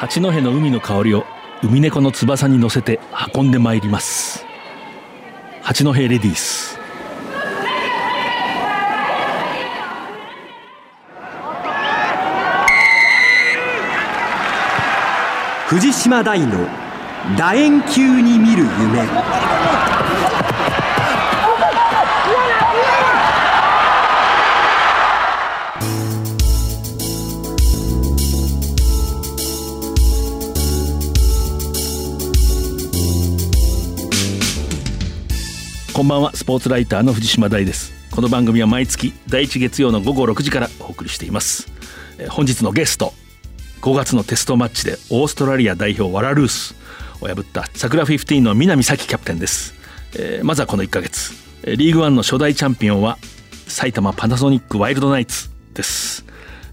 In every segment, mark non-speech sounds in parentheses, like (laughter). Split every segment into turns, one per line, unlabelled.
八戸の海の香りを海猫の翼に乗せて運んでまいります。八戸レディース。
藤島大の楕円球に見る夢。
こんばんは。スポーツライターの藤島大です。この番組は毎月第1月曜の午後6時からお送りしています。え本日のゲスト5月のテストマッチでオーストラリア代表ワラルースを破った桜15の南咲キャプテンです、えーまずはこの1ヶ月。えーリーグワンの初代チャンピオンは埼玉パナソニックワイルドナイツです。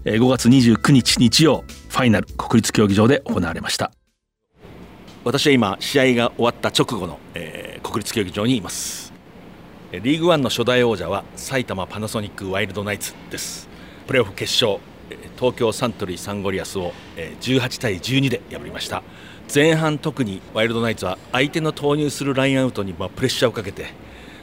え5月29日日曜ファイナル国立競技場で行われました。私は今試合が終わった直後の、えー国立競技場にいます。リーグワンの初代王者は埼玉パナソニックワイルドナイツです。プレーオフ決勝東京サントリーサンゴリアスを18対12で破りました。前半特にワイルドナイツは相手の投入するラインアウトにまプレッシャーをかけて、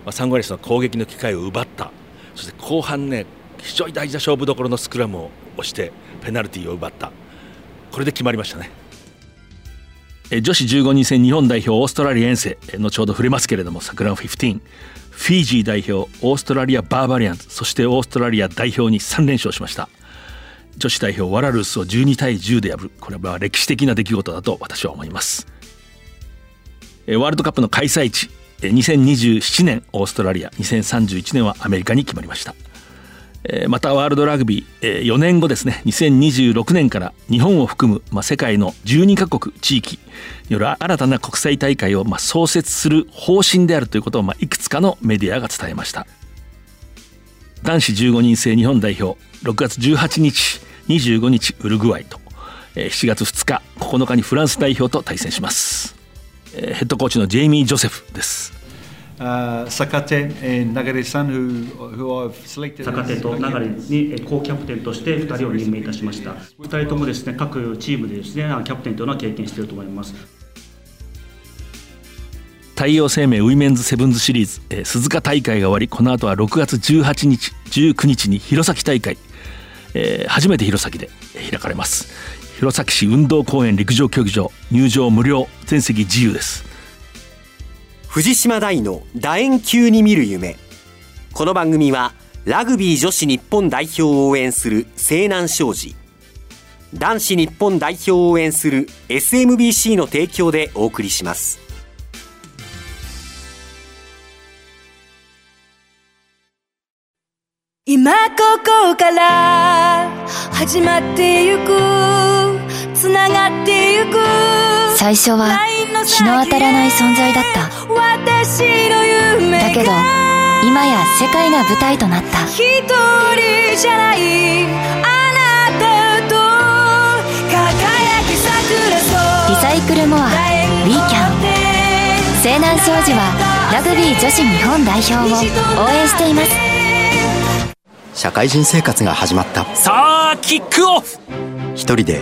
ま、サンゴリアスの攻撃の機会を奪った。そして後半ね非常に大事な勝負どころのスクラムを押してペナルティーを奪った。これで決まりましたね。女子15人制日本代表オーストラリア遠征えー後ほど触れますけれども桜の15フィージー代表オーストラリアバーバリアンズそしてオーストラリア代表に3連勝しました。女子代表ワラルースを12対10で破る。これは歴史的な出来事だと私は思います。ワールドカップの開催地2027年オーストラリア。2031年はアメリカに決まりました。またワールドラグビー、4年後ですね。2026年から日本を含む、ま、世界の12カ国地域による新たな国際大会を、ま、創設する方針であるということを、ま、いくつかのメディアが伝えました。男子15人制日本代表6月18日25日ウルグアイと、7月2日9日にフランス代表と対戦します、ヘッドコーチのジェイミー・ジョセフです。
Uh, Sakate and Nagare-san, who, who I've selected
坂手と流にえーコーキャプテンとして2人を任命いたしました。2人ともですね各チームでですねあキャプテンというのは経験していると思います。
太陽生命ウィメンズセブンズシリーズ、えー鈴鹿大会が終わりこの後は6月18日19日に弘前大会、えー初めて弘前でえー開かれます。弘前市運動公園陸上競技場入場無料全席自由です
藤島大の楕円球に見る夢。この番組はラグビー女子日本代表を応援する西南商事。男子日本代表を応援する SMBC の提供でお送りします。
今ここから始まってゆくつながってゆく
最初は日の当たらない存在だった。だけど今や世界が舞台となった。
一人じゃないあなたと輝き桜
リサイクルモアウィーキャン西南商事はラグビー女子日本代表を応援しています。
社会人生活が始まった。
さあキックオフ。
一人で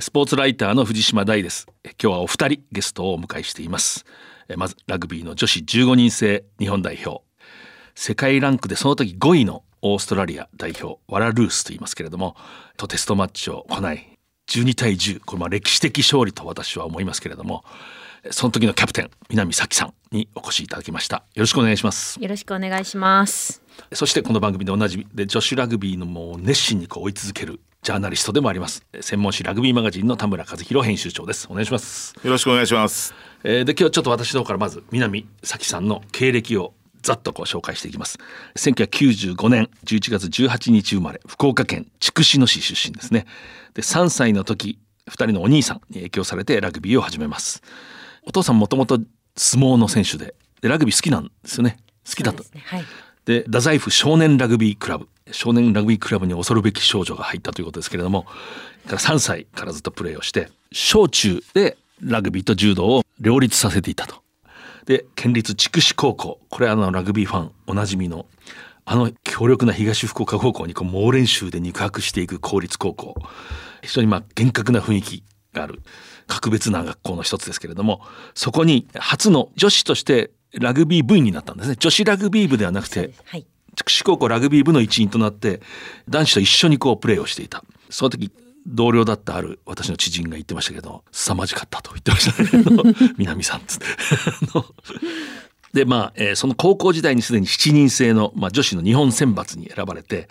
スポーツライターの藤島大です。え今日はお二人ゲストをお迎えしています。えまずラグビーの女子15人制日本代表。世界ランクでその時5位のオーストラリア代表ワラルースと言いますけれどもとテストマッチを行い12対10これまあ歴史的勝利と私は思いますけれどもその時のキャプテン南咲さんにお越しいただきました。よろしくお願いします。
よろしくお願いします。
そしてこの番組でおなじみで女子ラグビーのもう熱心にこう追い続けるジャーナリストでもあります。専門誌ラグビーマガジンの田村和弘編集長です。お願いします、
よろしくお願いします。
えーで今日ちょっと私の方からまず南咲さんの経歴をざっとご紹介していきます。1995年11月18日生まれ福岡県筑紫野市出身ですね。で3歳の時2人のお兄さんに影響されてラグビーを始めます。お父さんもともと相撲の選手ででラグビー好きなんですよね。好きだった
ね。はい。
で太宰府少年ラグビークラブ少年ラグビークラブに恐るべき少女が入ったということですけれどもから3歳からずっとプレーをして小中でラグビーと柔道を両立させていたと。で県立筑紫高校これはあのラグビーファンおなじみのあの強力な東福岡高校にこう猛練習で肉薄していく公立高校。非常にまあ厳格な雰囲気がある格別な学校の一つですけれどもそこに初の女子としてラグビー部員になったんですね。女子ラグビー部ではなくて
はい。
筑紫高校ラグビー部の一員となって男子と一緒にこうプレーをしていた。その時同僚だったある私の知人が言ってましたけど凄まじかったと言ってましたね (laughs) 南さんっつって。(laughs) でまあ、えーその高校時代にすでに7人制の、まあ、女子の日本選抜に選ばれて、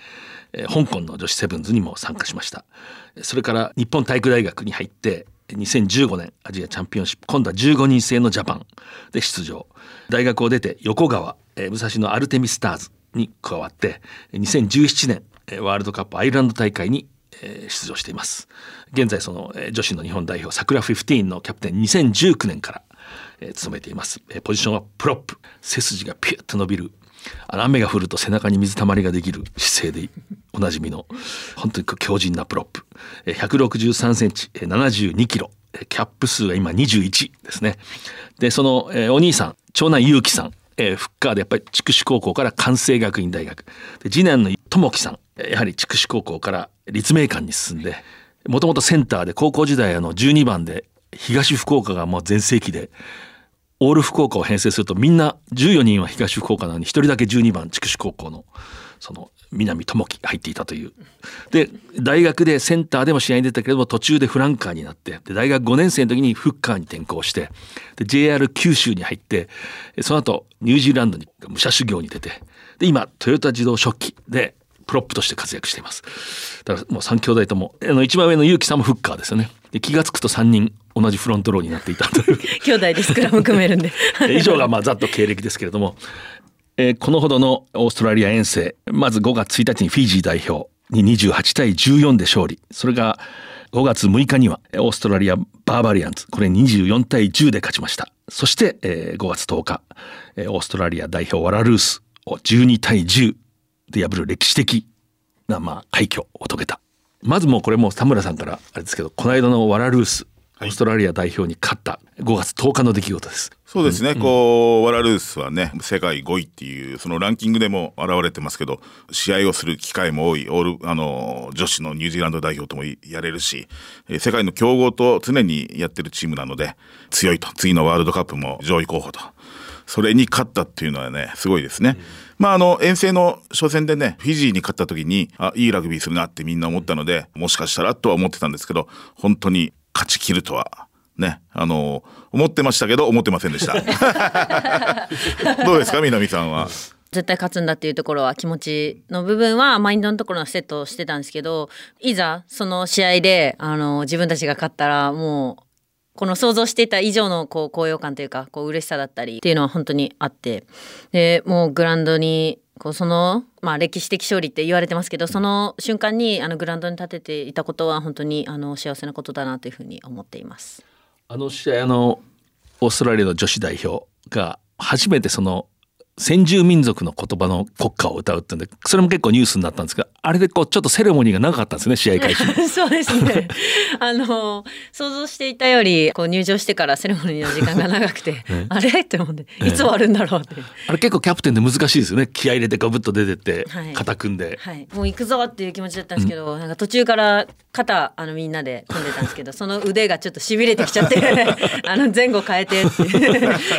えー香港の女子セブンズにも参加しました。それから日本体育大学に入って2015年アジアチャンピオンシップ今度は15人制のジャパンで出場。大学を出て横河、えー武蔵野アルテミスターズに加わって2017年ワールドカップアイルランド大会に出場しています。現在その女子の日本代表桜15のキャプテン2019年から務めています、ポジションはプロップ。背筋がピュッと伸びる。あの雨が降ると背中に水たまりができる。姿勢でおなじみの本当に強靭なプロップ。163センチ72キロ。キャップ数が今21ですね。でその、お兄さん長男祐樹さん。えーフッカーでやっぱり筑紫高校から関西学院大学。で次男の友樹さんやはり筑紫高校から立命館に進んでもともとセンターで高校時代あの12番で東福岡がもう全盛期でオール福岡を編成するとみんな14人は東福岡なのに1人だけ12番筑紫高校の。その南智樹入っていたという。で大学でセンターでも試合に出たけれども途中でフランカーになってで大学5年生の時にフッカーに転向してで JR 九州に入ってその後ニュージーランドに武者修行に出てで今トヨタ自動食器でプロップとして活躍しています。だからもう3兄弟ともあの一番上の結城さんもフッカーですよね。で気が付くと3人同じフロントローになっていたという。(laughs)
兄弟でスクラム組めるんで (laughs)
以上がまあざっと経歴ですけれども、えーこのほどのオーストラリア遠征まず5月1日にフィジー代表に28対14で勝利。それが5月6日にはオーストラリアバーバリアンズこれ24対10で勝ちました。そして、えー5月10日、えーオーストラリア代表ワラルースを12対10で破る歴史的なまあ快挙を遂げた。まずもうこれもう田村さんからあれですけどこの間のワラルースオーストラリア代表に勝った。5月10日の出来事です。
そうですね、こうワラルースはね世界5位っていうそのランキングでも現れてますけど試合をする機会も多い。オールあの女子のニュージーランド代表ともやれるしえー世界の強豪と常にやってるチームなので強いと。次のワールドカップも上位候補と。それに勝ったっていうのはねすごいですね。まああの遠征の初戦でねフィジーに勝った時にあいいラグビーするなってみんな思ったのでもしかしたらとは思ってたんですけど本当に勝ち切るとはねあの思ってましたけど思ってませんでした。(laughs) どうですか南さんは？
絶対勝つんだっていうところは気持ちの部分はマインドのところのセットをしてたんですけどいざその試合であの自分たちが勝ったらもうこの想像していた以上のこう高揚感というかこう嬉しさだったりっていうのは本当にあって。でもうグラウンドにこうその、まあ、歴史的勝利って言われてますけどその瞬間にあのグラウンドに立てていたことは本当にあの幸せなことだなというふうに思っています。
あの試合あのオーストラリアの女子代表が初めてその先住民族の言葉の国歌を歌うってんでそれも結構ニュースになったんですがあれでこうちょっとセレモニーが長かったんですね試合開始。の (laughs)
そうですね。(laughs) あの想像していたよりこう入場してからセレモニーの時間が長くて、(laughs) あれって思っていつ終わるんだろうって。
あれ結構キャプテンで難しいですよね。気合い入れてガブッと出てって
はい。
肩組んで、
はい、もう行くぞっていう気持ちだったんですけど、なんか途中から肩あのみんなで組んでたんですけどその腕がちょっとしびれてきちゃってあの前後変えてって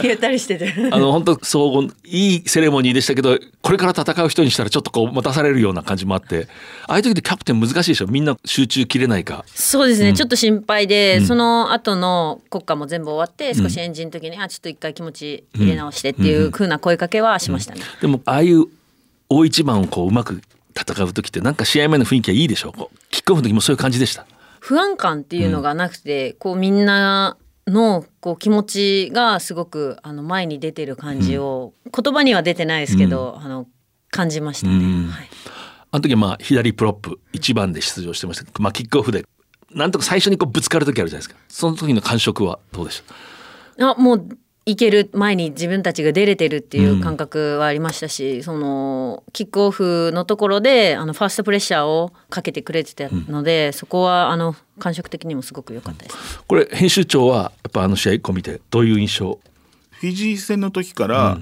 言ったりしてて。
あの本当総合いいセレモニーでしたけどこれから戦う人にしたらちょっとこう待たされるような感じもあってああいう時でキャプテン難しいでしょ？みんな集中切れないか。
そうですね、ちょっと心配で、その後の国歌も全部終わって少しエンジンの時に、あちょっと一回気持ち入れ直してっていう風な声かけはしましたね。
でもああいう大一番をこううまく戦う時ってなんか試合前の雰囲気はいいでしょ？うキックオフの時もそういう感じでした？
不安感っていうのがなくて、こうみんなのこう気持ちがすごくあの前に出てる感じを、言葉には出てないですけど、あの感じましたね。
うん。
はい。
あの時はまあ左プロップ1番で出場してましたまあキックオフでなんとか最初にこうぶつかる時あるじゃないですか。その時の感触はどうでした？
あもういける前に自分たちが出れてるっていう感覚はありましたし、そのキックオフのところであのファーストプレッシャーをかけてくれてたので、そこはあの感触的にもすごく良かったです。
これ編集長はやっぱあの試合一個見てどういう印象？
フィジー戦の時から、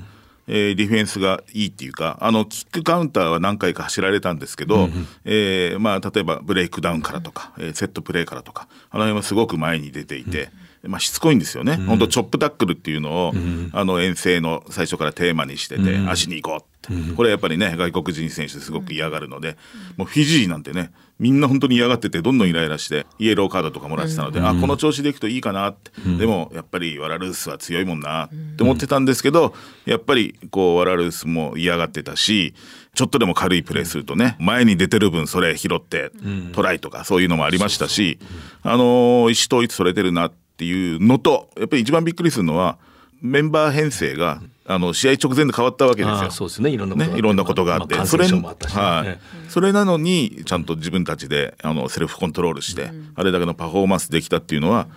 えーディフェンスがいいっていうかあのキックカウンターは何回か走られたんですけど、えーまあ、例えばブレイクダウンからとか、えーセットプレーからとかあの辺はすごく前に出ていて。まあ、しつこいんですよね、本当チョップタックルっていうのを、あの遠征の最初からテーマにしてて、足に行こうって、これやっぱりね外国人選手すごく嫌がるので、もうフィジーなんてねみんな本当に嫌がっててどんどんイライラしてイエローカードとかもらってたので、あこの調子でいくといいかなって、でもやっぱりワラルースは強いもんなって思ってたんですけどやっぱりこうワラルースも嫌がってたしちょっとでも軽いプレーするとね前に出てる分それ拾ってトライとかそういうのもありましたし、あのー意思統一それてるなっていうのとやっぱり一番びっくりするのはメンバー編成があの試合直前で変わったわけですよ。
そうですね。いろんなことがあって
ね、いろんなことがあって、
まあ
それはい。
ね
それなのにちゃんと自分たちであのセルフコントロールして、あれだけのパフォーマンスできたっていうのは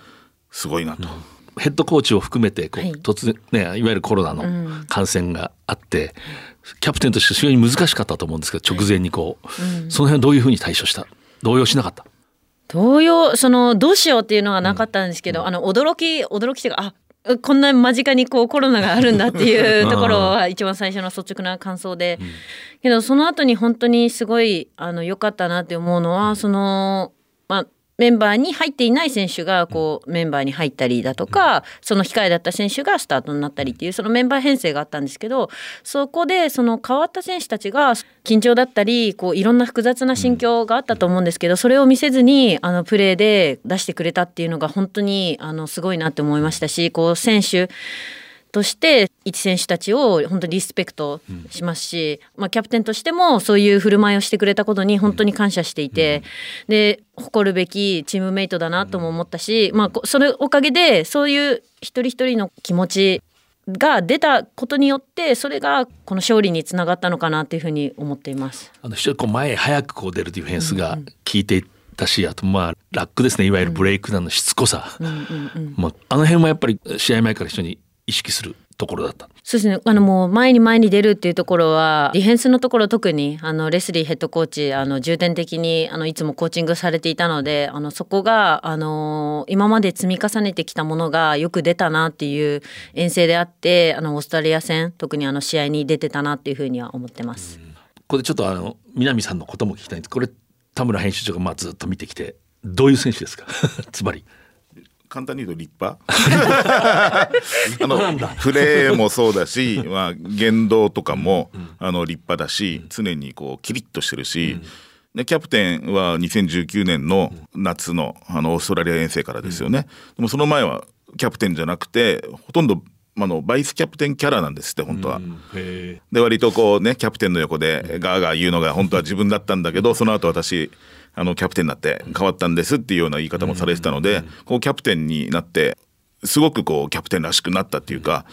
すごいなと。
ヘッドコーチを含めてこう、
はい。
突然ねいわゆるコロナの感染があって、キャプテンとして非常に難しかったと思うんですけど直前にこう、その辺はどういうふうに対処した？動揺しなかった？
同様そのどうしようっていうのがなかったんですけど、あの驚き驚きというかあこんな間近にこうコロナがあるんだっていう (laughs) ところは一番最初の率直な感想で、けどその後に本当にすごいあの良かったなって思うのはそのまあメンバーに入っていない選手がこうメンバーに入ったりだとかその控えだった選手がスタートになったりっていうそのメンバー編成があったんですけどそこでその変わった選手たちが緊張だったりこういろんな複雑な心境があったと思うんですけどそれを見せずにあのプレーで出してくれたっていうのが本当にあのすごいなって思いましたしこう選手として一選手たちを本当にリスペクトしますし、まあ、キャプテンとしてもそういう振る舞いをしてくれたことに本当に感謝していて、で誇るべきチームメイトだなとも思ったし、まあ、こそのおかげでそういう一人一人の気持ちが出たことによってそれがこの勝利につながったのかなというふうに思っています。
あの非常にこう前へ早くこう出るディフェンスが効いてたし、あとまあラックですね。いわゆるブレイクダウンのしつこさ、まあ、あの辺もやっぱり試合前から非常に意識するところだった。
そうですねあのもう前に前に出るっていうところはディフェンスのところ特にあのレスリーヘッドコーチあの重点的にあのいつもコーチングされていたのであのそこがあの今まで積み重ねてきたものがよく出たなっていう遠征であってあのオーストラリア戦特にあの試合に出てたなっていうふうには思ってます。
これちょっとあの南さんのことも聞きたいんですこれ田村編集長がまあずっと見てきてどういう選手ですか？(laughs) つまり
簡単に言うと立派。(laughs) あのプレーもそうだし、(laughs) まあ、言動とかも、あの立派だし常にこうキリッとしてるし、でキャプテンは2019年の夏のあのオーストラリア遠征からですよね、でもその前はキャプテンじゃなくてほとんどあのバイスキャプテンキャラなんですって本当は。で割とこうねキャプテンの横でガーガー言うのが本当は自分だったんだけどその後私あのキャプテンになって変わったんですっていうような言い方もされてたのでこうキャプテンになってすごくこうキャプテンらしくなったっていうか、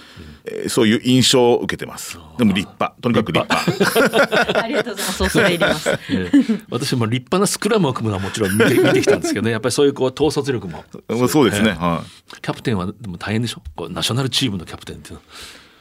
えーそういう印象を受けてます。でも立派。とにかく立派。(laughs)
ありがとうございます。恐れ入ります。
ええ私も立派なスクラムを組むのはもちろん見て見てきたんですけどね。やっぱりそういうこう統率力も。
そうですね、
ええ
はい。
キャプテンはでも大変でしょ？こうナショナルチームのキャプテンっていうの。は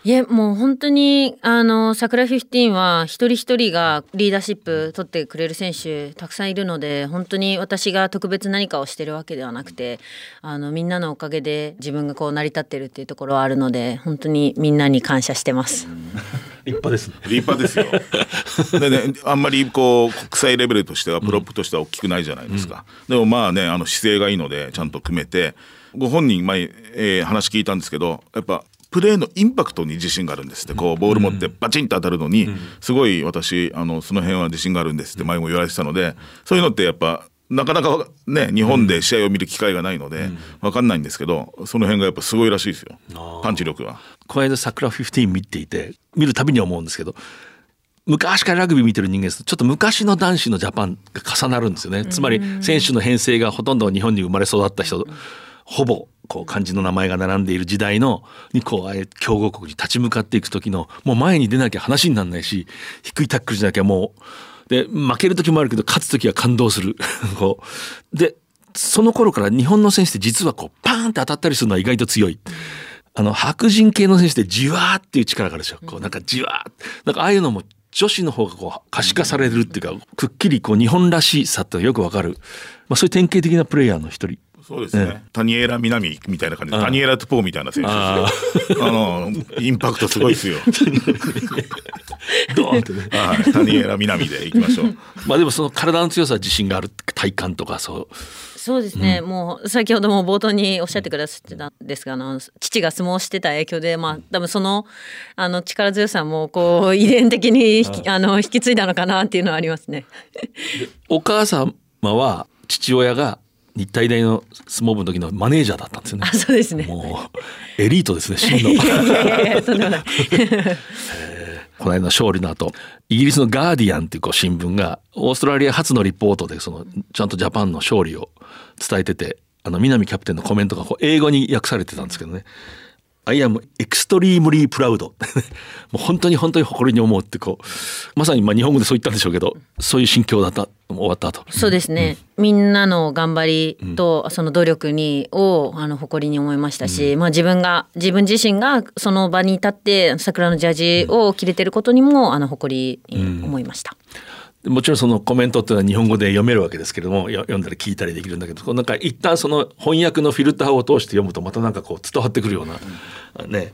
い
えもう本当にあの桜フィフティーンは一人一人がリーダーシップ取ってくれる選手たくさんいるので本当に私が特別何かをしてるわけではなくてあのみんなのおかげで自分がこう成り立ってるっていうところはあるので本当にみんなに感謝してます。
立派ですね。
立派ですよ。(laughs) でねあんまりこう国際レベルとしてはプロップとしては大きくないじゃないですか、でもまあねあの姿勢がいいのでちゃんと組めてご本人前、えー話聞いたんですけどやっぱプレーのインパクトに自信があるんですって。こうボール持ってバチンと当たるのにすごい私あのその辺は自信があるんですって前も言われてたのでそういうのってやっぱなかなかね日本で試合を見る機会がないので分かんないんですけどその辺がやっぱすごいらしいですよ。パンチ力が。
この間桜15見ていて見るたびに思うんですけど昔からラグビー見てる人間ですとちょっと昔の男子のジャパンが重なるんですよね。つまり選手の編成がほとんど日本に生まれ育った人ほぼこう漢字の名前が並んでいる時代のにこうああいう強豪国に立ち向かっていく時のもう前に出なきゃ話にならないし低いタックルじゃなきゃもうで負ける時もあるけど勝つ時は感動する (laughs) こうでその頃から日本の選手って実はこうパーンって当たったりするのは意外と強い。あの白人系の選手でじわーっていう力があるでしょ。こうなんかじわーなんかああいうのも女子の方がこう可視化されるっていうかくっきりこう日本らしさってよくわかる、まあ、そういう典型的なプレイヤーの一人。
そうですね。タニエラ南みたいな感じで、タニエラトゥポーみたいな選手ですよ。あの、インパクトすごいですよ。
ドーンってね。
はい。タニエラ南でいきましょう。(laughs)
まあでもその体の強さ自信がある体幹とかそう。
そうですね、うん、もう先ほども冒頭におっしゃってくださってたんですがあの父が相撲をしてた影響でまあ多分そのあの力強さもこう (laughs) 遺伝的にあの引き継いだのかなっていうのはありますね。
お母様は父親が日体大の相撲部の時のマネージャーだったんですよね。
あ、そうですね。
もうエリートですね、真の。(laughs) この間の勝利の後、イギリスのガーディアンっていうこう新聞がオーストラリア初のリポートでそのちゃんとジャパンの勝利を伝えてて、あの南キャプテンのコメントがこう英語に訳されてたんですけどね。I am extremely proud. (laughs) もう本当に本当に誇りに思うってこうまさにまあ日本語でそう言ったんでしょうけどそういう心境だった終わった後
そうですね、うん、みんなの頑張りとその努力にをあの誇りに思いましたし、うん、まあ自分が自分自身がその場に立って桜のジャージを着れてることにもあの誇りに思いました。
うんもちろんそのコメントっていうのは日本語で読めるわけですけれども読んだり聞いたりできるんだけどなんか一旦その翻訳のフィルターを通して読むとまたなんかこう伝わってくるような、ね。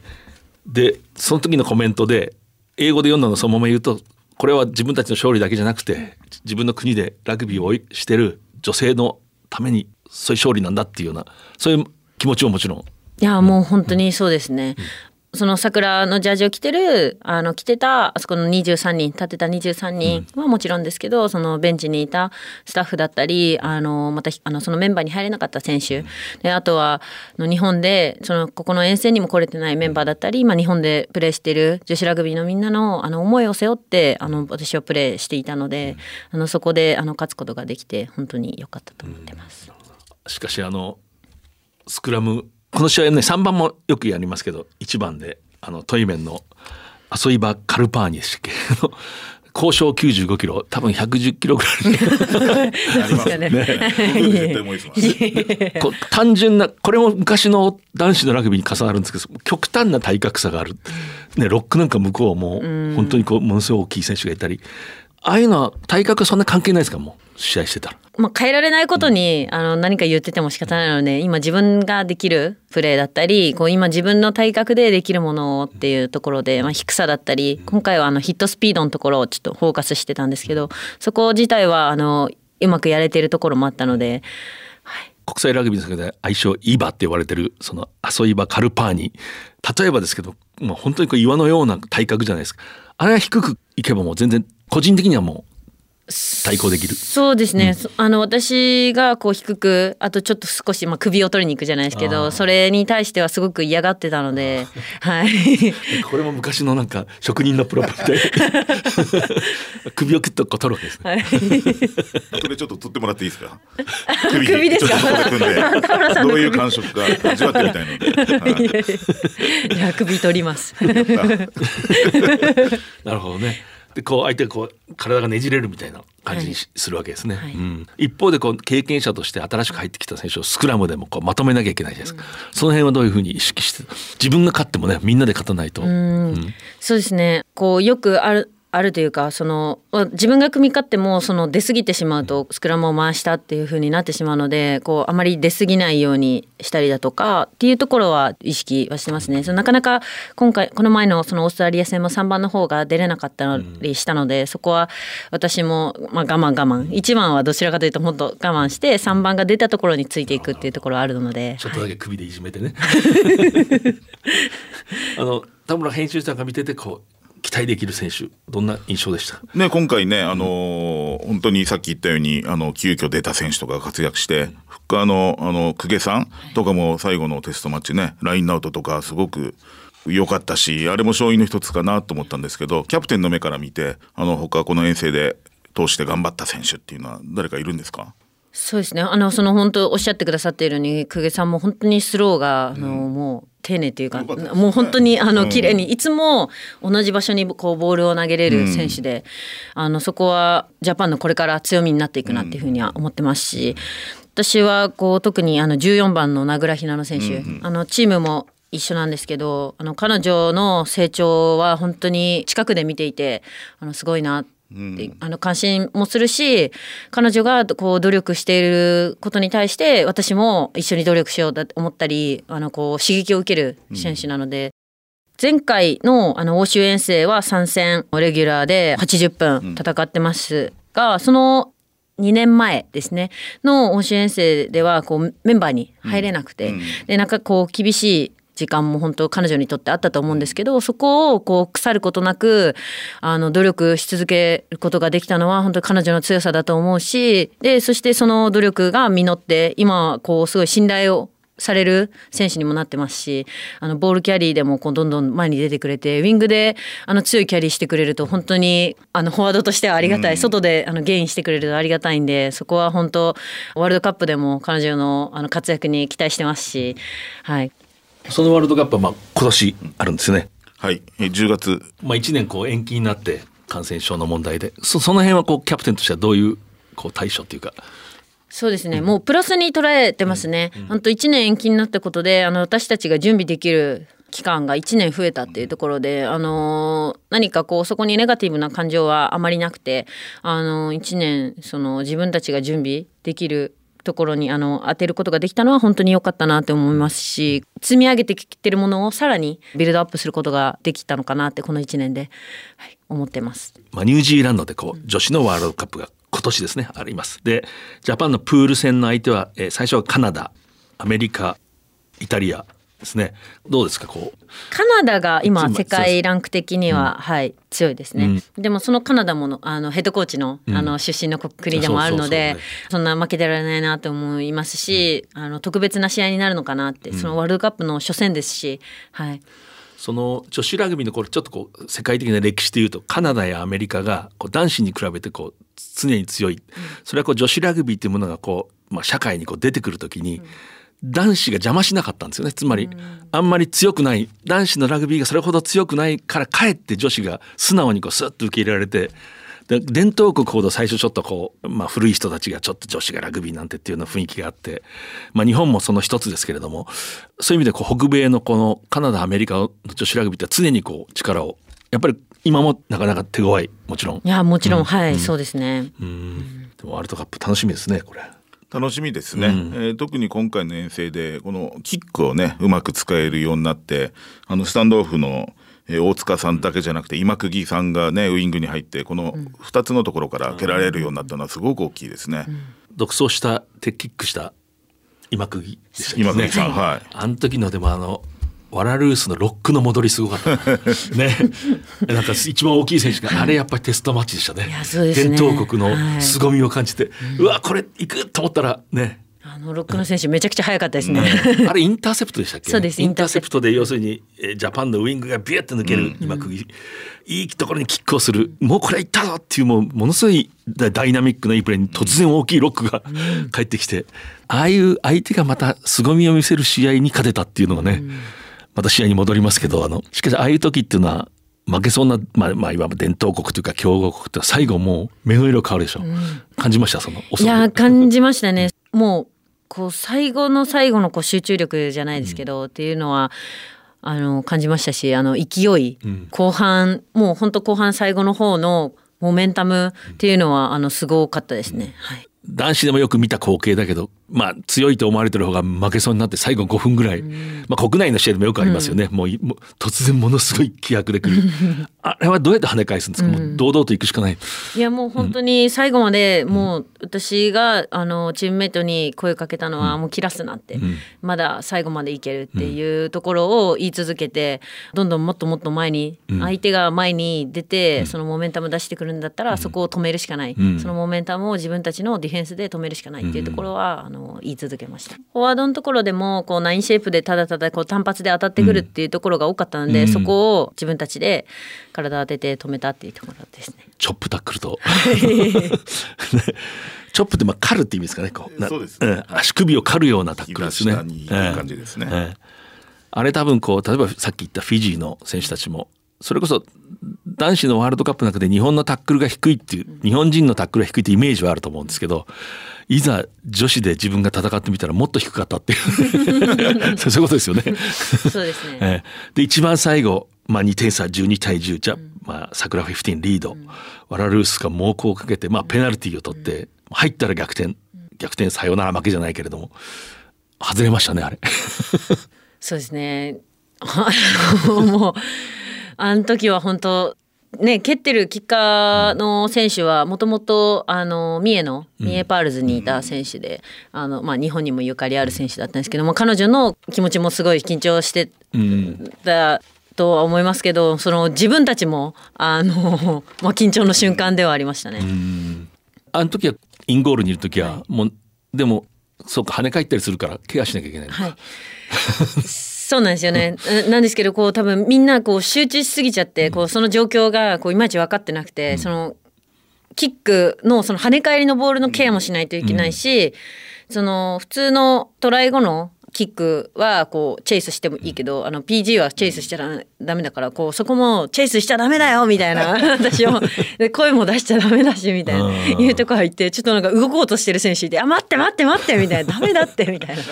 でその時のコメントで英語で読んだのそのまま言うとこれは自分たちの勝利だけじゃなくて自分の国でラグビーをしてる女性のためにそういう勝利なんだっていうようなそういう気持ちももちろん。
いやもう本当にそうですね、その桜のジャージを着てるあの着てたあそこの23人立ってた23人はもちろんですけど、うん、そのベンチにいたスタッフだったりあのまたあのそのメンバーに入れなかった選手。であとはの日本でそのここの遠征にも来れてないメンバーだったり、まあ、日本でプレーしてる女子ラグビーのみんなのあの思いを背負ってあの私はプレーしていたので、あのそこであの勝つことができて本当に良かったと思ってます。
うん、しかしあのスクラムこの試合ね3番もよくやりますけど1番であのトイメンのアソイバ・カルパーニでしたっけ？交渉95キロ多分110キロぐらい。(laughs) 単純なこれも昔の男子のラグビーに重なるんですけど極端な体格差がある、ね、ロックなんか向こうも本当にこうものすごい大きい選手がいたりああいうのは体格そんな関係ないですかもう？試合してたら。
まあ、変えられないことに、あの何か言ってても仕方ないので今自分ができるプレーだったりこう今自分の体格でできるものっていうところで、まあ、低さだったり今回はあのヒットスピードのところをちょっとフォーカスしてたんですけどそこ自体はあのうまくやれてるところもあったので。
国際ラグビーの世界で愛称イバって呼ばれてるそのアソイバ・カルパーニ。例えばですけど、まあ、本当にこう岩のような体格じゃないですか。あれは低くいけばもう全然個人的にはもう対抗できる？
そうですね、うん、あの私がこう低くあとちょっと少し、まあ、首を取りに行くじゃないですけどそれに対してはすごく嫌がってたので、はい、(laughs)
これも昔のなんか職人のプロみたい (laughs) 首をクッとこう取るわけですね、はい、
これちょっと取ってもらっていいですか？
首 (laughs) 首で。すか
どういう感触か味わってみたいので、はい、
いや首取ります。
なるほどねでこう相手がこう体がねじれるみたいな感じにするわけですね、はい。うん、一方でこう経験者として新しく入ってきた選手をスクラムでもこうまとめなきゃいけないじゃないですか、うん、その辺はどういうふうに意識して自分が勝ってもねみんなで勝たないと、うん、
そうですね。こうよくあるあるというかその自分が組み勝ってもその出過ぎてしまうとスクラムを回したっていう風になってしまうのでこうあまり出過ぎないようにしたりだとかっていうところは意識はしてますね。そのなかなか今回この前のそのオーストラリア戦も3番の方が出れなかったりしたので、そこは私もまあ我慢我慢。1番はどちらかというともっと我慢して3番が出たところについていくっていうところはあるので
ちょっとだけ首でいじめてね。(laughs) (laughs) あの田村編集長が見ててこう期待できる選手どんな印象でした？
ね今回ねあのー、本当にさっき言ったようにあの急遽出た選手とか活躍して、フッカーのあの公家さんとかも最後のテストマッチねラインアウトとかすごく良かったしあれも勝因の一つかなと思ったんですけどキャプテンの目から見てあの他この遠征で通して頑張った選手っていうのは誰かいるんですか？
そうですね。あのその本当おっしゃってくださっているように公家さんも本当にスローが、あのもう丁寧というか、ね、もう本当にあの綺麗に、いつも同じ場所にこうボールを投げれる選手で、あのそこはジャパンのこれから強みになっていくなっていうふうには思ってますし、私はこう特にあの14番の名倉ひなの選手、あのチームも一緒なんですけどあの彼女の成長は本当に近くで見ていてあのすごいなって、あの関心もするし彼女がこう努力していることに対して私も一緒に努力しようと思ったりあのこう刺激を受ける選手なので。前回のあの欧州遠征は参戦レギュラーで80分戦ってますが、その2年前ですねの欧州遠征ではこうメンバーに入れなくて、でなんかこう厳しい時間も本当彼女にとってあったと思うんですけどそこをこう腐ることなくあの努力し続けることができたのは本当に彼女の強さだと思うしでそしてその努力が実って今はこうすごい信頼をされる選手にもなってますしあのボールキャリーでもこうどんどん前に出てくれてウィングであの強いキャリーしてくれると本当にあのフォワードとしてはありがたい、外であのゲインしてくれるとありがたいんでそこは本当ワールドカップでも彼女のあの活躍に期待してますし、はい、
そのワールドカップはまあ今年あるんですよね。
はい、え10月。
まあ1年こう延期になって感染症の問題で。そその辺はこうキャプテンとしてはどういうこう対処っていうか。
そうですね、もうプラスに捉えてますね。本当1年延期になったことで、あの私たちが準備できる期間が1年増えたっていうところで、あのー何かこうそこにネガティブな感情はあまりなくて、あのー1年その自分たちが準備できるところにあの当てることができたのは本当に良かったなって思いますし積み上げてきてるものをさらにビルドアップすることができたのかなってこの1年で、はい、思ってます。
まあ、ニュージーランドでこう女子のワールドカップが今年ですねあります。でジャパンのプール戦の相手は、えー最初はカナダアメリカイタリアですね。どうですかこう？
カナダが今世界ランク的には、はい強いですね、でもそのカナダものあのヘッドコーチの,、あの出身の国でもあるのでそんな負けてられないなと思いますし、あの特別な試合になるのかなって、そのワールドカップの初戦ですし、はい、
その女子ラグビーのこれちょっとこう世界的な歴史でいうとカナダやアメリカがこう男子に比べてこう常に強い、それはこう女子ラグビーっていうものがこう、まあ、社会にこう出てくるときに、男子が邪魔しなかったんですよね。つまり、あんまり強くない男子のラグビーがそれほど強くないからかえって女子が素直にこうスッと受け入れられてで伝統国ほど最初ちょっとこう、まあ、古い人たちがちょっと女子がラグビーなんてっていうような雰囲気があって、まあ、日本もその一つですけれどもそういう意味でこう北米のこのカナダアメリカの女子ラグビーって常にこう力をやっぱり今もなかなか手強いもちろん。
いやもちろん、はい、そうですね。
でもワールドカップ楽しみですねこれ。
楽しみですね、えー特に今回の遠征でこのキックをねうまく使えるようになってあのスタンドオフの、えー大塚さんだけじゃなくて今釘さんがねウイングに入ってこの2つのところから蹴られるようになったのはすごく大きいですね。
独走したテキックした今釘でしたっけ
今釘さんはい。
あの時のでもあのワラルースのロックの戻りすごかった。(laughs) ね。なんか一番大きい選手があれやっぱりテストマッチでしたね。
ね。
伝統国の
はい。
凄みを感じて、うわこれ行くと思ったらね。
あのロックの選手めちゃくちゃ速かったですね。(laughs)
あれインターセプトでしたっけ、
そうです
インターセプト。で要するにえージャパンのウイングがビューって抜ける今釘、いいところにキックをするもうこれいったぞっていうもうものすごいダダイナミックないいプレーに突然大きいロックが帰ってきてああいう相手がまた凄みを見せる試合に勝てたっていうのがね、また試合に戻りますけどあのしかしああいう時っていうのは負けそうな、まあ、まあいわば伝統国というか強豪国って最後もう目の色変わるでしょ、感じました？その
いやー感じましたね。もうこう最後の最後のこう集中力じゃないですけど、っていうのはあの感じましたしあの勢い、後半もう本当後半最後の方のモメンタムっていうのはあのすごかったですね。はい。
男子でもよく見た光景だけど、まあ、強いと思われてる方が負けそうになって最後5分ぐらい、まあ、国内の試合でもよくありますよね、もういもう突然ものすごい気迫でくる。(laughs) あれはどうやって跳ね返すんですか、もう堂々と行くしかない。
いやもう本当に最後までもう私があのチームメイトに声かけたのはもう切らすなって、まだ最後までいけるっていうところを言い続けてどんどんもっともっと前に相手が前に出てそのモメンタム出してくるんだったらそこを止めるしかない。そのモメンタムを自分たちのディフェンスで止めるしかないっていうところはあの言い続けました。フォワードのところでもこうナインシェイプでただただこう単発で当たってくるっていうところが多かったのでそこを自分たちで体当てて止めたっていうところですね。
チョップタックルと。チョップってまあ狩るって意味ですかねこう。な (laughs)
そうです。
ん。足首を狩るようなタックルですね。
感じですね。
ええ。あれ多分こう例えばさっき言ったフィジーの選手たちもそれこそ男子のワールドカップの中で日本のタックルが低いっていう日本人のタックルが低いってイメージはあると思うんですけどいざ女子で自分が戦ってみたらもっと低かったっていう。(laughs) そういうことですよね。
そうですね。(laughs)
えーで一番最後、まあ、2点差12対10じゃ、まあ、桜15リード、ワラルースが猛攻をかけて、まあ、ペナルティーを取って、入ったら逆転逆転さよなら負けじゃないけれども外れましたねあれ。
そうですね。もうあの時は本当ね蹴ってるキッカーの選手はもともとあの三重の三重パールズにいた選手で、あのまあ日本にもゆかりある選手だったんですけども彼女の気持ちもすごい緊張して
うん
たとは思いますけどその自分たちもあの、(laughs) まあ、緊張の瞬間ではありましたね。
あの時はインゴールにいる時はもうでもそうか跳ね返ったりするからケアしなきゃいけないのか、
はい。(laughs) そうなんですよね。ななんですけど、こう多分みんなこう集中しすぎちゃって、こうその状況がこういまいち分かってなくて、そのキックのその跳ね返りのボールのケアもしないといけないし、その普通のトライ後のキックはこうチェイスしてもいいけど、あの PG はチェイスしちゃダダメだからこうそこもチェイスしちゃダメだよみたいな (laughs) 私も。で声も出しちゃダメだしみたいな
うん。
いうとこ入ってちょっとなんか動こうとしてる選手いて「あ待って待って待って」みたいな「ダメだって」みたいな。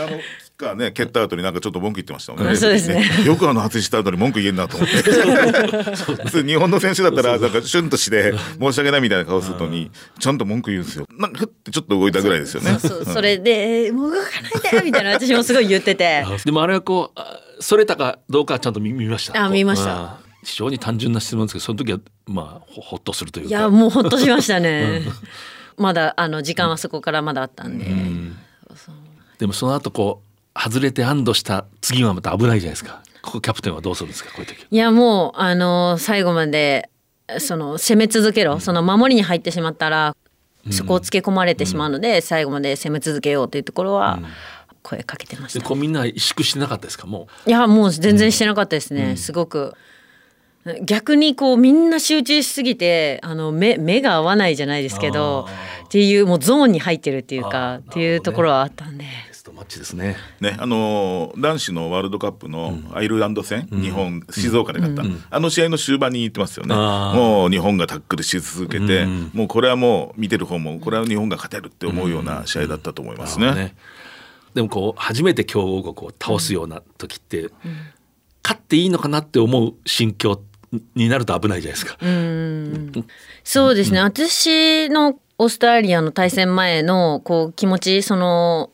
カーね蹴った後になんかちょっと文句言ってましたもんね。
そうですね。
よくあの外した後に文句言えんなと思って。普通日本の選手だったらなんかシュンとして申し訳ないみたいな顔するのにちゃんと文句言うんですよ。なんかふってちょっと動いたぐらいですよね。
そうそれで「もう動かないで」みたいな私もすごい言ってて。(laughs)
でもあれはこうあそれたかどうかはちゃんと見見ました。
あ見ました。
あ非常に単純な質問ですけどその時はまあほほっとするというか。
いやもうほっとしましたね。まだあの時間はそこからまだあったんで、
でもその後こう外れて安堵した次はまた危ないじゃないですか。ここキャプテンはどうするんですかこういう時。
いやもうあの最後までその攻め続けろ。その守りに入ってしまったらそこをつけ込まれてしまうので、最後まで攻め続けようというところは声かけてました、
でこうみんな萎縮してなかったですかも
いやもう全然してなかったですね、すごく。逆にこうみんな集中しすぎてあの目目が合わないじゃないですけどっていうもうゾーンに入ってるっていうかっていうところはあったんで。
ストマッチですね。
ね、あのー男子のワールドカップのアイルランド戦、日本静岡で勝った、あの試合の終盤に言ってますよね、もう日本がタックルし続けて、
うん
もうこれはもう見てる方もこれは日本が勝てるって思うような試合だったと思いますね。
ね。でもこう初めて強豪国を倒すような時って、勝っていいのかなって思う心境になると危ないじゃないですか。
うん。そうですね、私のオーストラリアの対戦前のこう気持ちその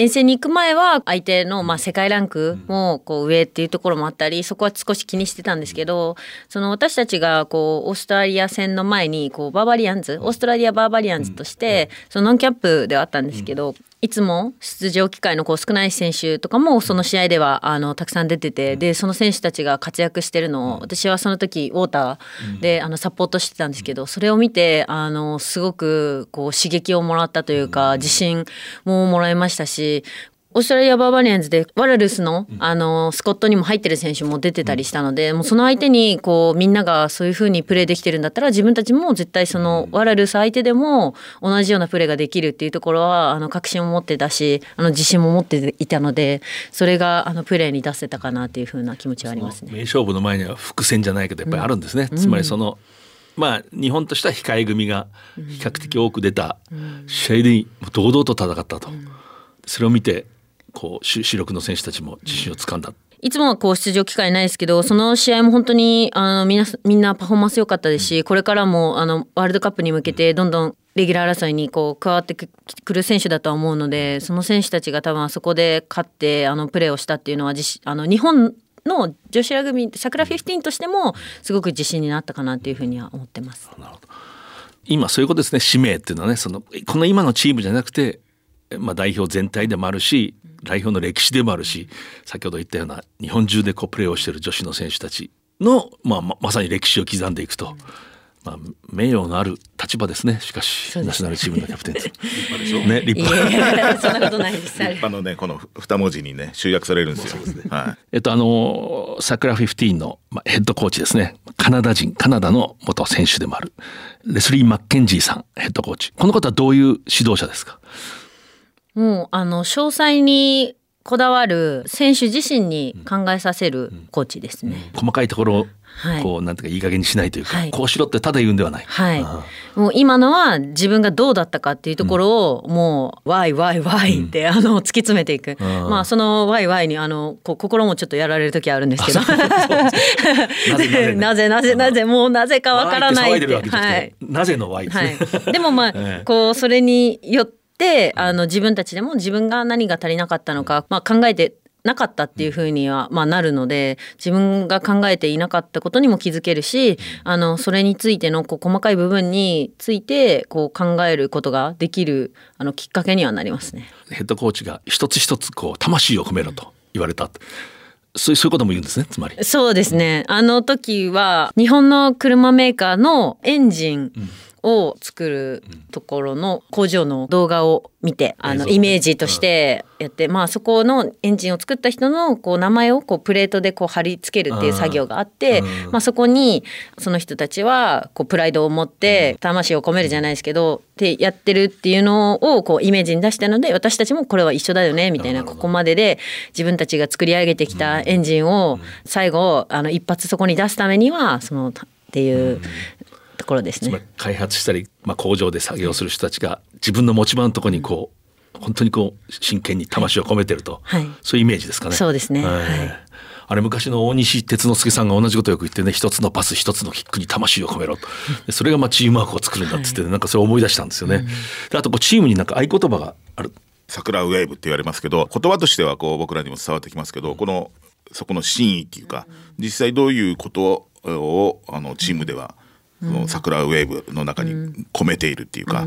遠征に行く前は相手のまあ世界ランクもこう上っていうところもあったりそこは少し気にしてたんですけどその私たちがこうオーストラリア戦の前にこうバーバリアンズオーストラリアバーバリアンズとしてそのノンキャップではあったんですけどいつも出場機会のこう少ない選手とかもその試合ではあのたくさん出ててでその選手たちが活躍してるのを私はその時ウォーターであのサポートしてたんですけどそれを見てあのすごくこう刺激をもらったというか自信ももらいましたしオーストラリア・バーバリアンズでワラルスのあのスコットにも入ってる選手も出てたりしたので、もうその相手にこうみんながそういう風にプレーできてるんだったら自分たちも絶対そのワラルス相手でも同じようなプレーができるっていうところはあの確信を持ってたしあの自信も持っていたのでそれがあのプレーに出せたかなっていう風な気持ちはありますね。
名勝負の前には伏線じゃないけどやっぱりあるんですね、つまりそのまあ日本としては控え組が比較的多く出た試合で堂々と戦ったと、それを見てこう主主力の選手たちも自信をつかんだ、
いつもはこう出場機会ないですけどその試合も本当にあのみんなみんなパフォーマンス良かったですしこれからもあのワールドカップに向けてどんどんレギュラー争いにこう加わってくくる選手だとは思うのでその選手たちが多分あそこで勝ってあのプレーをしたっていうのはあの日本の女子ラグビー桜15としてもすごく自信になったかなっていうふうには思ってます。
今そういうことですね。使命っていうのはねそのこの今のチームじゃなくて、まあ、代表全体でもあるし代表の歴史でもあるし先ほど言ったような日本中でこうプレーをしている女子の選手たちの、まあ、ままさに歴史を刻んでいくと、まあ、名誉のある立場ですね。しかし、ナショナルチームのキャプテン立派でしょね立
い
派
やそんなことないです。
立派のねこの二文字にね集約されるんですよ。はい。
えっとあの桜15のまあヘッドコーチですね。カナダ人カナダの元選手でもあるレスリー・マッケンジーさんヘッドコーチ。この方はどういう指導者ですか？
もうあの詳細にこだわる選手自身に考えさせるコーチですね。
細かいところを
はい。
こうなんていうかいい加減にしないというか、
はい。
こうしろってただ言うんではない。
はい。
あ
もう今のは自分がどうだったかっていうところをもう「ワイワイワイ」ってあの突き詰めていく、
うん。
まあその「ワイワイ」にあのこう心もちょっとやられる時あるんですけど。(laughs) (laughs) なぜなぜなぜもうなぜかわからない
って。
はい。
なぜの。
はい、でもまあ、(laughs)
ええ。
こうそれによってあの自分たちでも自分が何が足りなかったのか、まあ、考えてなかったっていうふうには、まあ、なるので自分が考えていなかったことにも気づけるしあのそれについてのこう細かい部分についてこう考えることができるあのきっかけにはなりますね。
ヘッドコーチが一つ一つこう魂を込めろと言われた。そういうそういうことも言うんですね。つまり。
そうですね。あの時は日本の車メーカーのエンジンを作るところの工場の動画を見て、あのイメージとしてやって、まあそこのエンジンを作った人のこう名前をこうプレートでこう貼り付けるっていう作業があって、まあそこにその人たちはこうプライドを持って魂を込めるじゃないですけど、ってやってるっていうのをこうイメージに出したので、私たちもこれは一緒だよねみたいなここまでで自分たちが作り上げてきたエンジンを最後あの一発そこに出すためにはそのっていうところですね。
開発したり、まあ、工場で作業する人たちが自分の持ち場のところにこう本当にこう真剣に魂を込めてると、
はい。
そういうイメージですかね。
そうですね。
ええ
はい。
あれ昔の大西哲之助さんが同じことをよく言ってね一つのパス一つのキックに魂を込めろと。でそれがまあチームワークを作るんだっつって、なんかそれを思い出したんですよね。であとこうチームになんか合言葉がある。
桜ウェーブって言われますけど言葉としてはこう僕らにも伝わってきますけどこのそこの真意っていうか実際どういうことをあのチームではその桜ウェーブの中に込めているっていうか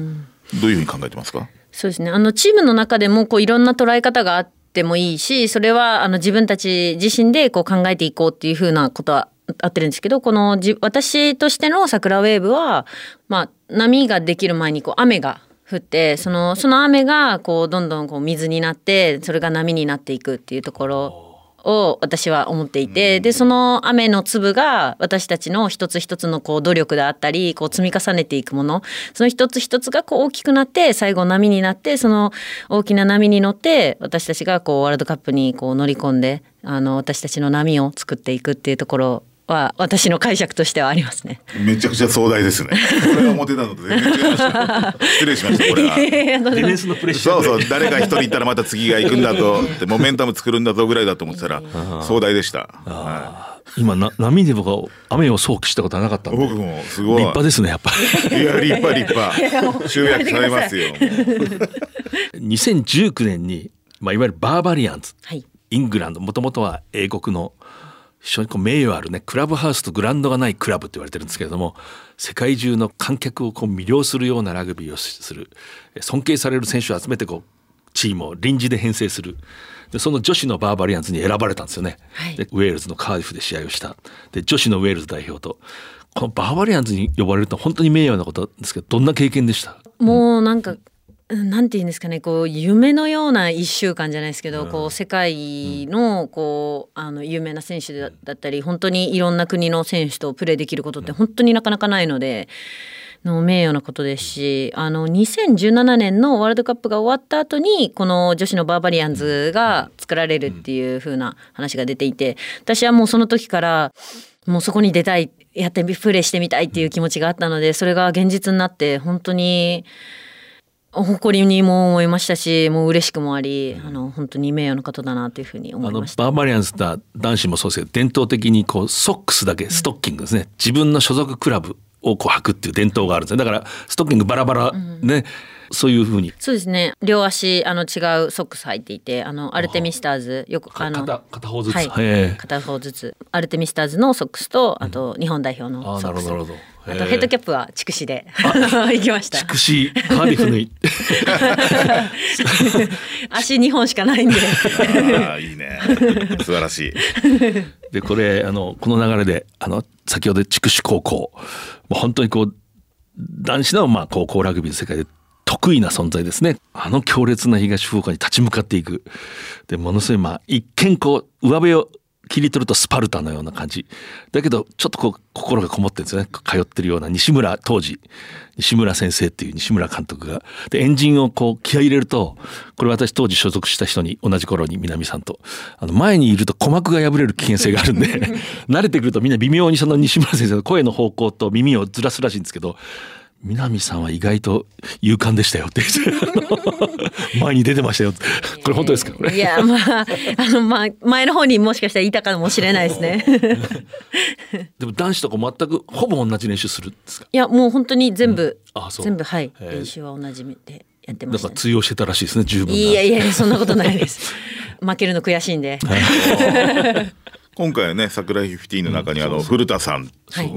どういうふうに考えてますか？
そうですね。あのチームの中でもこういろんな捉え方があってもいいし、それはあの自分たち自身でこう考えていこうっていうふうなことはあってるんですけど、このじ私としての桜ウェーブは、まあ波ができる前にこう雨が降って、そのその雨がこうどんどんこう水になって、それが波になっていくっていうところ。を私は思っていて、でその雨の粒が私たちの一つ一つのこう努力であったりこう積み重ねていくものその一つ一つがこう大きくなって最後波になってその大きな波に乗って私たちがこうワールドカップにこう乗り込んであの私たちの波を作っていくっていうところは私の解釈としてはありますね。
めちゃくちゃ壮大ですね。俺が思ってたのと全然違いました失礼しましたこれは
ディフェンスのプレッシャー
そうそう誰か一人いたらまた次が行くんだと。(laughs) ってモメンタム作るんだぞぐらいだと思ってたら壮大でした、は
今な波で僕は雨を想起したことはなかった
い、
んで。
僕もすごい。
立派ですねやっぱ。り。
いや立派立派。(laughs) 集約されますよもう
2019年に、まあ、いわゆるバーバリアンズ。
はい。
イングランド。もともとは英国の非常にこう名誉あるねクラブハウスとグラウンドがないクラブと言われてるんですけれども世界中の観客をこう魅了するようなラグビーをする。尊敬される選手を集めてこうチームを臨時で編成する。でその女子のバーバリアンズに選ばれたんですよね、
はい。
でウェールズのカーディフで試合をした。で女子のウェールズ代表と。このバーバリアンズに呼ばれると本当に名誉なことですけどどんな経験でした？
もうなんか、なんて言うんですかねこう夢のような1週間じゃないですけど、こう世界のこうあの有名な選手だだったり本当にいろんな国の選手とプレーできることって本当になかなかないので。の名誉なことですしあの2017年のワールドカップが終わった後にこの女子のバーバリアンズが作られるっていう風な話が出ていて私はもうその時からもうそこに出たいやってプレーしてみたいっていう気持ちがあったのでそれが現実になって本当に誇りにも思いましたしもう嬉しくもありあの本当に名誉なことだなというふうに思いました。
バーバリアンズって男子もそうですけど伝統的にこうソックスだけストッキングですね、自分の所属クラブをこう履くっていう伝統があるんですね。だからストッキングバラバラね、そういうふうに。
そうですね。両足あの違うソックス履いていてあのアルテミスターズよくあの
片片方ずつ、
はい。片方ずつ。アルテミスターズのソックスとあと日本代表の
あ
ソックス。
なるほどなるほど。
あとヘッドキャップは筑紫で (laughs) 行きました。
筑紫カーディフのい (laughs)
足2本しかないんで。
ああいいね。素晴らしい。
でこれあのこの流れであの先ほど筑紫高校。もう本当にこう男子のまあ高校ラグビーの世界で得意な存在ですね。あの強烈な東福岡に立ち向かっていく。でものすごいまあ一見こう上辺を切り取るとスパルタのような感じ。だけどちょっとこう心がこもってるんですよね。通ってるような西村当時。西村先生っていう西村監督が。でエンジンをこう気合い入れるとこれ私当時所属した人に同じ頃に南さんと。あの前にいると鼓膜が破れる危険性があるんで (laughs) 慣れてくるとみんな微妙にその西村先生の声の方向と耳をずらすらしいんですけど南さんは意外と勇敢でしたよって前に出てましたよ (laughs) これ本当ですか？これ。
いやまああのまあ前の方にもしかしたらいたかもしれないですね。(laughs)
でも男子とか全くほぼ同じ練習するんですか？
いやもう本当に全部、
うん、あそう。
全部はい。練習は同じでやってました、
だから通用してたらしいですね十分な。い
やいやそんなことないです。(laughs) 負けるの悔しいんで。
今回はね桜井15の中にあの古田さん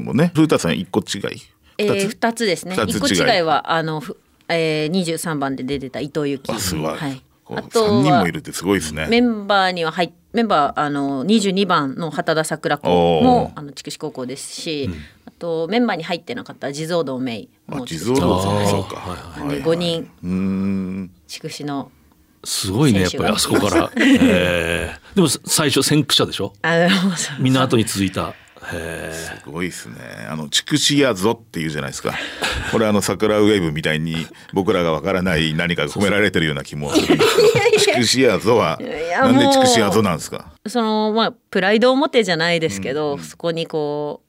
もね、古田さん一個違い
えー、
二つ
2つですね。
二つ
1個
違い
はあの、ふえー、23番で出てた伊藤由紀
あすごい、
はい、あと
3人
は
もいるってすごいですね。
メンバーには入っメンバーあの22番の畑田桜子
お
も
ー。
あの筑紫高校ですし、あとメンバーに入ってなかった地蔵堂メイも
地蔵堂
はい。
そうか。
なんで5人。
うーん。
筑紫の
すごいねやっぱりあそこから、(laughs) えー。でも最初先駆者でしょ？
あのそう
みんな後に続いた。へ
すごいですね。あの筑紫やぞっていうじゃないですか。これあの桜ウェーブみたいに僕らがわからない何かが込められてるような気もするんですけど。筑紫やぞは
や
なんで筑紫やぞなんですか？
そのまあプライドを持てじゃないですけど、そこにこう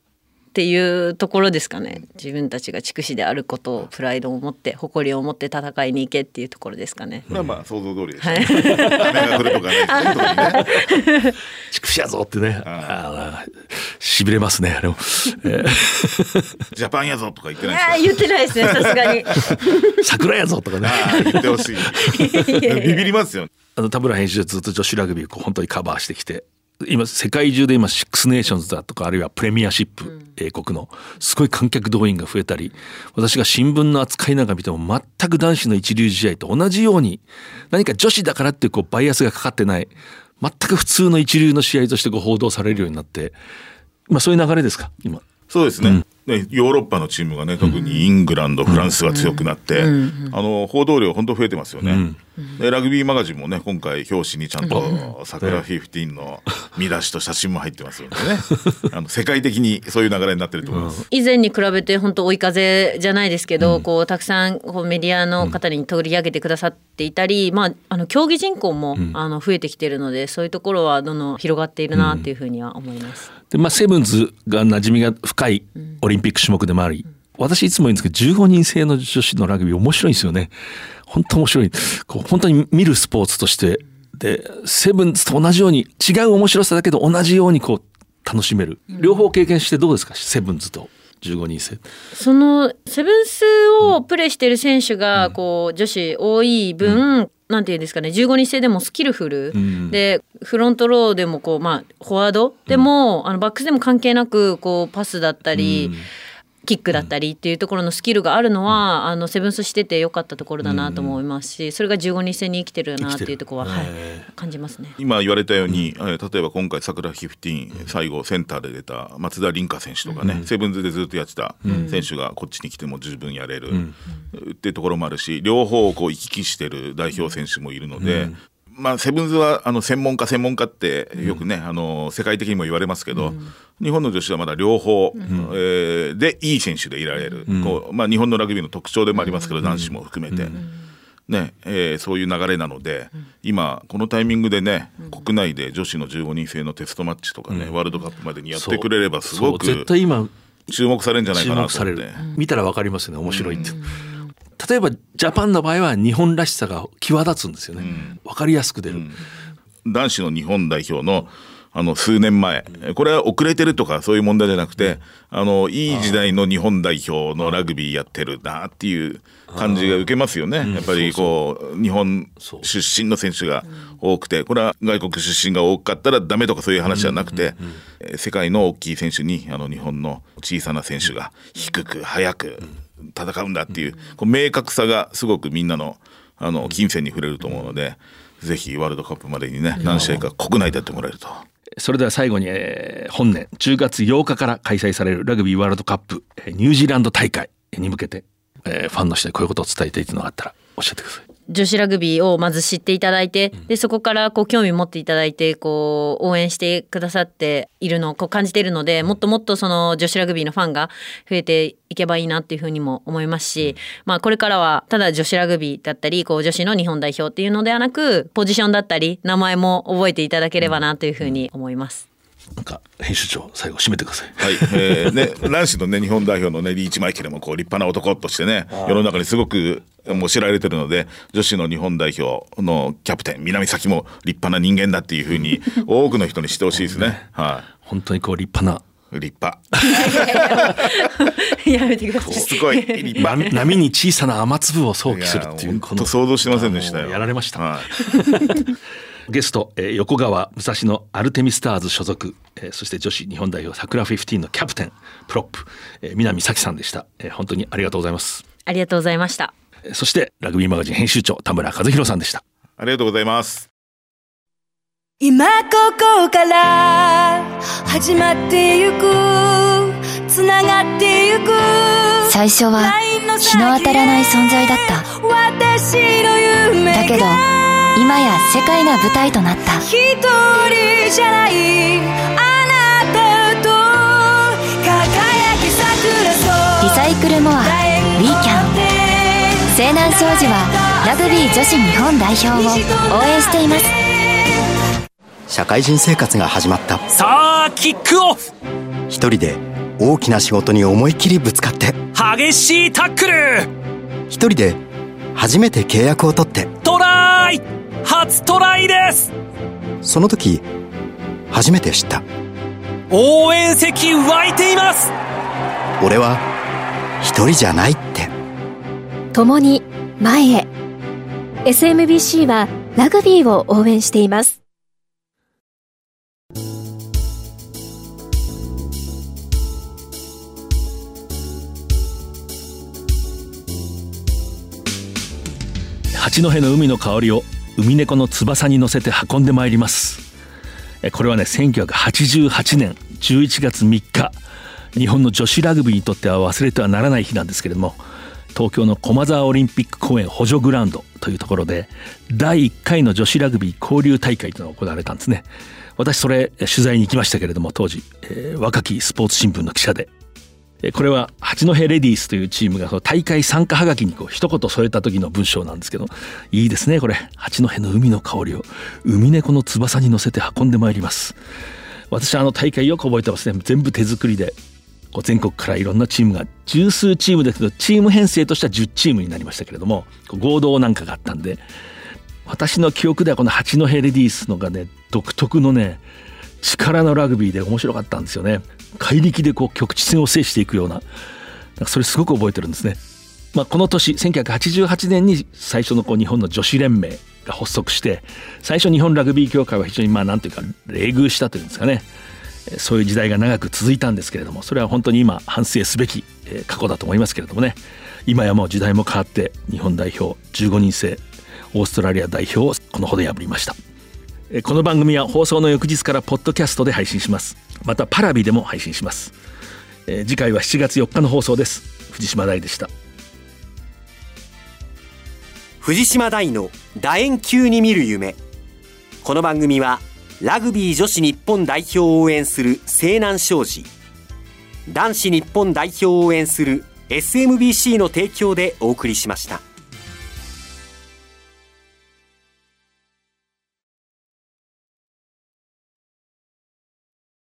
っていうところですかね自分たちが筑紫であることをプライドを持って誇りを持って戦いに行けっていうところですかね。
まあまあ想像通りです、
はい
ね。雨が降るとかね。そういう時にね (laughs)
畜生やぞってねしびれますねあれも、えー
ジャパンやぞとか言ってない
言ってないですねさすがに。(laughs)
桜やぞとかね
言ってほしい。(laughs) ビビりますよ。
あの田村編集長ずっと女子ラグビーをこう本当にカバーしてきて今世界中で今シックスネーションズだとかあるいはプレミアシップ、英国のすごい観客動員が増えたり私が新聞の扱いなんか見ても全く男子の一流試合と同じように何か女子だからっていうこうバイアスがかかってない全く普通の一流の試合としてこう報道されるようになってまあそういう流れですか今。
そうですね。ねヨーロッパのチームがね特にイングランド、フランスが強くなって、あの報道量本当増えてますよね。でラグビーマガジンもね今回表紙にちゃんと桜15の見出しと写真も入ってますよね。(laughs) あの世界的にそういう流れになってると思います。
以前に比べて本当追い風じゃないですけど、こうたくさんこうメディアの方に取り上げてくださっていたり、まああの競技人口も、あの増えてきているのでそういうところはどんどん広がっているなっていうふうには思います。
でまあ、セブンズが馴染みが深いオリンピック種目でもあり、私いつも言うんですけど15人制の女子のラグビー面白いんですよね本当面白い。こう本当に見るスポーツとして。でセブンズと同じように違う面白さだけど同じようにこう楽しめる。両方経験してどうですか？セブンズと15人制。
そのセブンスをプレーしている選手がこう女子多い分、なんていうんですかね15人制でもスキルフル、
ん。
でフロントローでもこう、まあ、フォワードでも、あのバックスでも関係なくこうパスだったり、キックだったりっていうところのスキルがあるのは、あのセブンスしててよかったところだなと思います。し、それが15人制に生きてるなっていうところは、はい、感じますね。
今言われたように、えー例えば今回桜15最後センターで出た松田凛香選手とかね、セブンズでずっとやってた選手がこっちに来ても十分やれる、っていうところもあるし両方をこう行き来してる代表選手もいるので。まあ、セブンズはあの専門家専門家ってよくね、あの世界的にも言われますけど、日本の女子はまだ両方、えーでいい選手でいられる、こうまあ、日本のラグビーの特徴でもありますけど、男子も含めて。ねえーそういう流れなので、今このタイミングでね、国内で女子の15人制のテストマッチとかね、ワールドカップまでにやってくれればすごく
今
注目されるんじゃない
注
かなと思って。
見たら分かりますよね。面白いって、例えばジャパンの場合は日本らしさが際立つんですよね、分かりやすく出る、
男子の日本代表のあの数年前。これは遅れてるとかそういう問題じゃなくてあのいい時代の日本代表のラグビーやってるなっていう感じが受けますよね。やっぱりこう日本出身の選手が多くて。これは外国出身が多かったらダメとかそういう話じゃなくてえー世界の大きい選手にあの日本の小さな選手が低く速く戦うんだっていうこう明確さがすごくみんなのあの金銭に触れると思うので。ぜひワールドカップまでにね何試合か国内でやってもらえると。
それでは最後に、えー本年10月8日から開催されるラグビーワールドカップえーニュージーランド大会に向けて、えーファンの人にこういうことを伝えているのがあったらおっしゃってください。
女子ラグビーをまず知っていただいて、でそこからこう興味持っていただいてこう応援してくださっているのをこう感じているのでもっともっとその女子ラグビーのファンが増えていけばいいなっていうふうにも思いますし、まあ、これからはただ女子ラグビーだったりこう女子の日本代表っていうのではなくポジションだったり名前も覚えていただければなというふうに思います。
なんか編集長最後締めてください。
はい、えー、ね、男子のね、日本代表のね、リーチマイケルもこう立派な男としてね、世の中にすごくもう知られてるので、女子の日本代表のキャプテン、南崎も立派な人間だっていうふうに、(laughs) 多くの人にしてほしいですね。はい。
本当にこう立派な。
立派。(laughs)
やめてください。
すごい立派。
波波に小さな雨粒を想起するっていう、
本当想像してませんでしたよ。
やられました。
はい。
ゲスト、えー横河武蔵野アルテミスターズ所属、えーそして女子日本代表桜15のキャプテンプロップ、えー南早紀さんでした、えー本当にありがとうございます
ありがとうございました。
えーそしてラグビーマガジン編集長田村一博さんでした
ありがとうございます。
今ここから始まってゆくつながってゆく
最初は日の当たらない存在だった
私の夢が
だけど今や世界が舞台となった。
一人じゃないあなたと輝き桜
リサイクルモアウィーキャン西南商事はラグビー女子日本代表を応援しています。
社会人生活が始まった。
さあキックオフ。
一人で大きな仕事に思いっきりぶつかって。
激しいタックル。
一人で初めて契約を取って
初トライです。
その時初めて知った。
応援席湧いています。
俺は一人じゃないって。
共に前へ。SMBC はラグビーを応援しています。
八戸の海の香りを海猫の翼に乗せて運んでまいります。これはね1988年11月3日日本の女子ラグビーにとっては忘れてはならない日なんですけれども東京の駒沢オリンピック公園補助グラウンドというところで第1回の女子ラグビー交流大会というのが行われたんですね。私それ取材に行きましたけれども当時、えー若きスポーツ新聞の記者でこれは八戸レディースというチームが大会参加はがきにこう一言添えた時の文章なんですけどいいですねこれ。八戸の海の香りを。海猫の翼に乗せて運んでまいります。私はあの大会よく覚えてますね。全部手作りでこう全国からいろんなチームが十数チームですけどチーム編成としては10チームになりましたけれども合同なんかがあったんで私の記憶ではこの八戸レディースのがね独特のね力のラグビーで面白かったんですよね。怪力でこう局地戦を制していくような。なんかそれすごく覚えてるんですね、まあ、この年1988年に最初のこう日本の女子連盟が発足して最初日本ラグビー協会は非常にまあなんていうか冷遇したというんですかね。そういう時代が長く続いたんですけれどもそれは本当に今反省すべき過去だと思いますけれどもね。今やもう時代も変わって日本代表15人制オーストラリア代表をこのほど破りました。この番組は放送の翌日からポッドキャストで配信します。またパラビでも配信します、え次回は7月4日の放送です。藤島大でした。
藤島大の楕円球に見る夢。この番組はラグビー女子日本代表を応援する西南商事。男子日本代表を応援する SMBC の提供でお送りしました。